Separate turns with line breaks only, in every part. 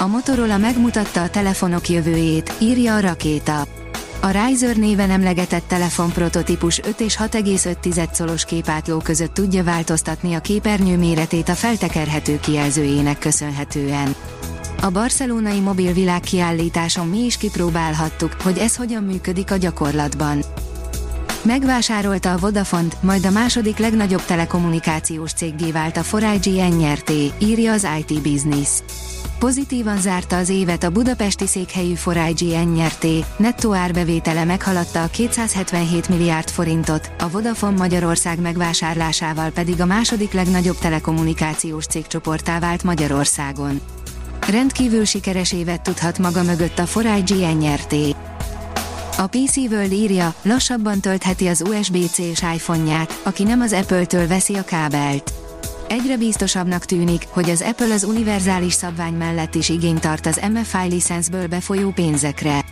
A Motorola megmutatta a telefonok jövőjét, írja a rakéta. A Riser néven emlegetett telefon prototípus 5 és 6,5 szolos képátló között tudja változtatni a képernyő méretét a feltekerhető kijelzőjének köszönhetően. A barcelonai mobilvilág kiállításon mi is kipróbálhattuk, hogy ez hogyan működik a gyakorlatban. Megvásárolta a Vodafont, majd a második legnagyobb telekommunikációs céggé vált a 4 NRT, írja az IT Business. Pozitívan zárta az évet a budapesti székhelyű 4 NRT, nettó árbevétele meghaladta a 277 milliárd forintot, a Vodafone Magyarország megvásárlásával pedig a második legnagyobb telekommunikációs cégcsoportá vált Magyarországon. Rendkívül sikeres évet tudhat maga mögött a 4 NRT. A PC World írja, lassabban töltheti az USB-C és iPhone-ját, aki nem az Apple-től veszi a kábelt. Egyre biztosabbnak tűnik, hogy az Apple az univerzális szabvány mellett is igényt tart az MFI licenszből befolyó pénzekre.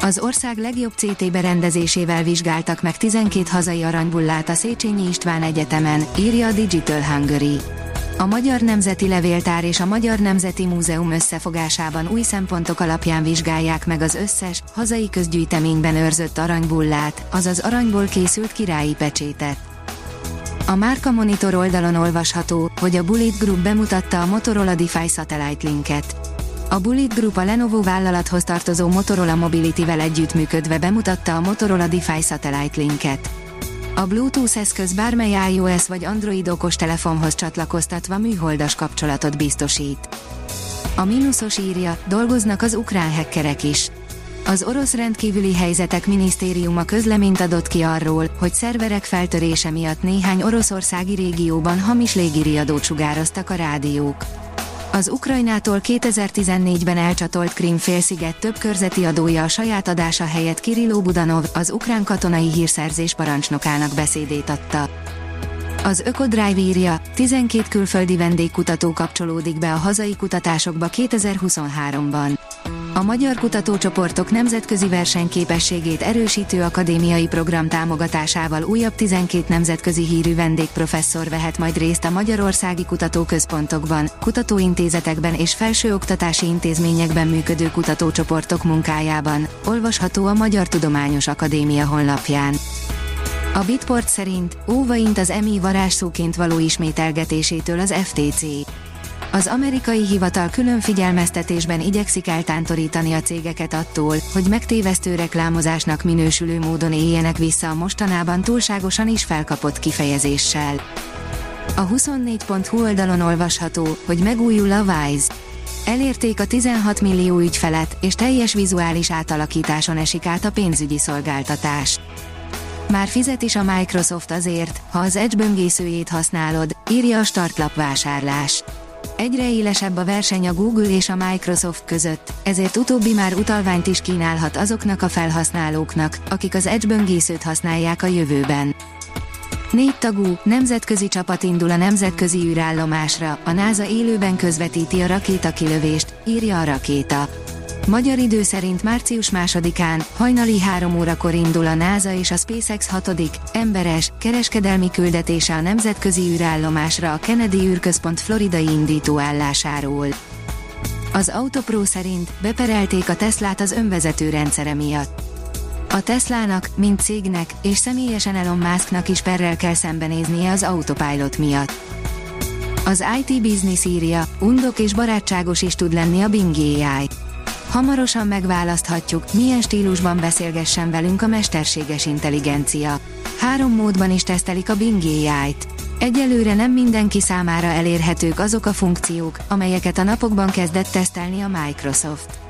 Az ország legjobb CT berendezésével vizsgáltak meg 12 hazai aranybullát a Széchenyi István Egyetemen, írja a Digital Hungary. A Magyar Nemzeti Levéltár és a Magyar Nemzeti Múzeum összefogásában új szempontok alapján vizsgálják meg az összes, hazai közgyűjteményben őrzött aranybullát, azaz aranyból készült királyi pecsétet. A Márka Monitor oldalon olvasható, hogy a Bullet Group bemutatta a Motorola DeFi Satellite linket. A Bullet Group a Lenovo vállalathoz tartozó Motorola Mobility-vel együttműködve bemutatta a Motorola DeFi Satellite linket. A Bluetooth eszköz bármely iOS vagy Android okostelefonhoz csatlakoztatva műholdas kapcsolatot biztosít. A mínuszos írja, dolgoznak az ukrán hekkerek is. Az orosz rendkívüli helyzetek minisztériuma közleményt adott ki arról, hogy szerverek feltörése miatt néhány oroszországi régióban hamis légiriadót sugároztak a rádiók. Az Ukrajnától 2014-ben elcsatolt Krim félsziget több körzeti adója a saját adása helyett Kirilló Budanov, az ukrán katonai hírszerzés parancsnokának beszédét adta. Az Ökodrive írja, 12 külföldi vendégkutató kapcsolódik be a hazai kutatásokba 2023-ban. A magyar kutatócsoportok nemzetközi versenyképességét erősítő akadémiai program támogatásával újabb 12 nemzetközi hírű vendégprofesszor vehet majd részt a magyarországi kutatóközpontokban, kutatóintézetekben és felsőoktatási intézményekben működő kutatócsoportok munkájában, olvasható a Magyar Tudományos Akadémia honlapján. A Bitport szerint óvaint az EMI varázsszóként való ismételgetésétől az FTC. Az amerikai hivatal külön figyelmeztetésben igyekszik eltántorítani a cégeket attól, hogy megtévesztő reklámozásnak minősülő módon éljenek vissza a mostanában túlságosan is felkapott kifejezéssel. A 24.hu oldalon olvasható, hogy megújul a Wise. Elérték a 16 millió ügyfelet, és teljes vizuális átalakításon esik át a pénzügyi szolgáltatás. Már fizet is a Microsoft azért, ha az Edge böngészőjét használod, írja a startlap vásárlás. Egyre élesebb a verseny a Google és a Microsoft között, ezért utóbbi már utalványt is kínálhat azoknak a felhasználóknak, akik az Edge böngészőt használják a jövőben. Négy tagú, nemzetközi csapat indul a nemzetközi űrállomásra, a NASA élőben közvetíti a rakétakilövést, írja a rakéta. Magyar idő szerint március másodikán, hajnali 3 órakor indul a NASA és a SpaceX 6. emberes, kereskedelmi küldetése a nemzetközi űrállomásra a Kennedy űrközpont floridai indítóállásáról. Az Autopro szerint beperelték a Teslát az önvezető rendszere miatt. A Teslának, mint cégnek, és személyesen Elon Musknak is perrel kell szembenéznie az autopilot miatt. Az IT Business írja, undok és barátságos is tud lenni a Bing AI. Hamarosan megválaszthatjuk, milyen stílusban beszélgessen velünk a mesterséges intelligencia. Három módban is tesztelik a Bing AI-t. Egyelőre nem mindenki számára elérhetők azok a funkciók, amelyeket a napokban kezdett tesztelni a Microsoft.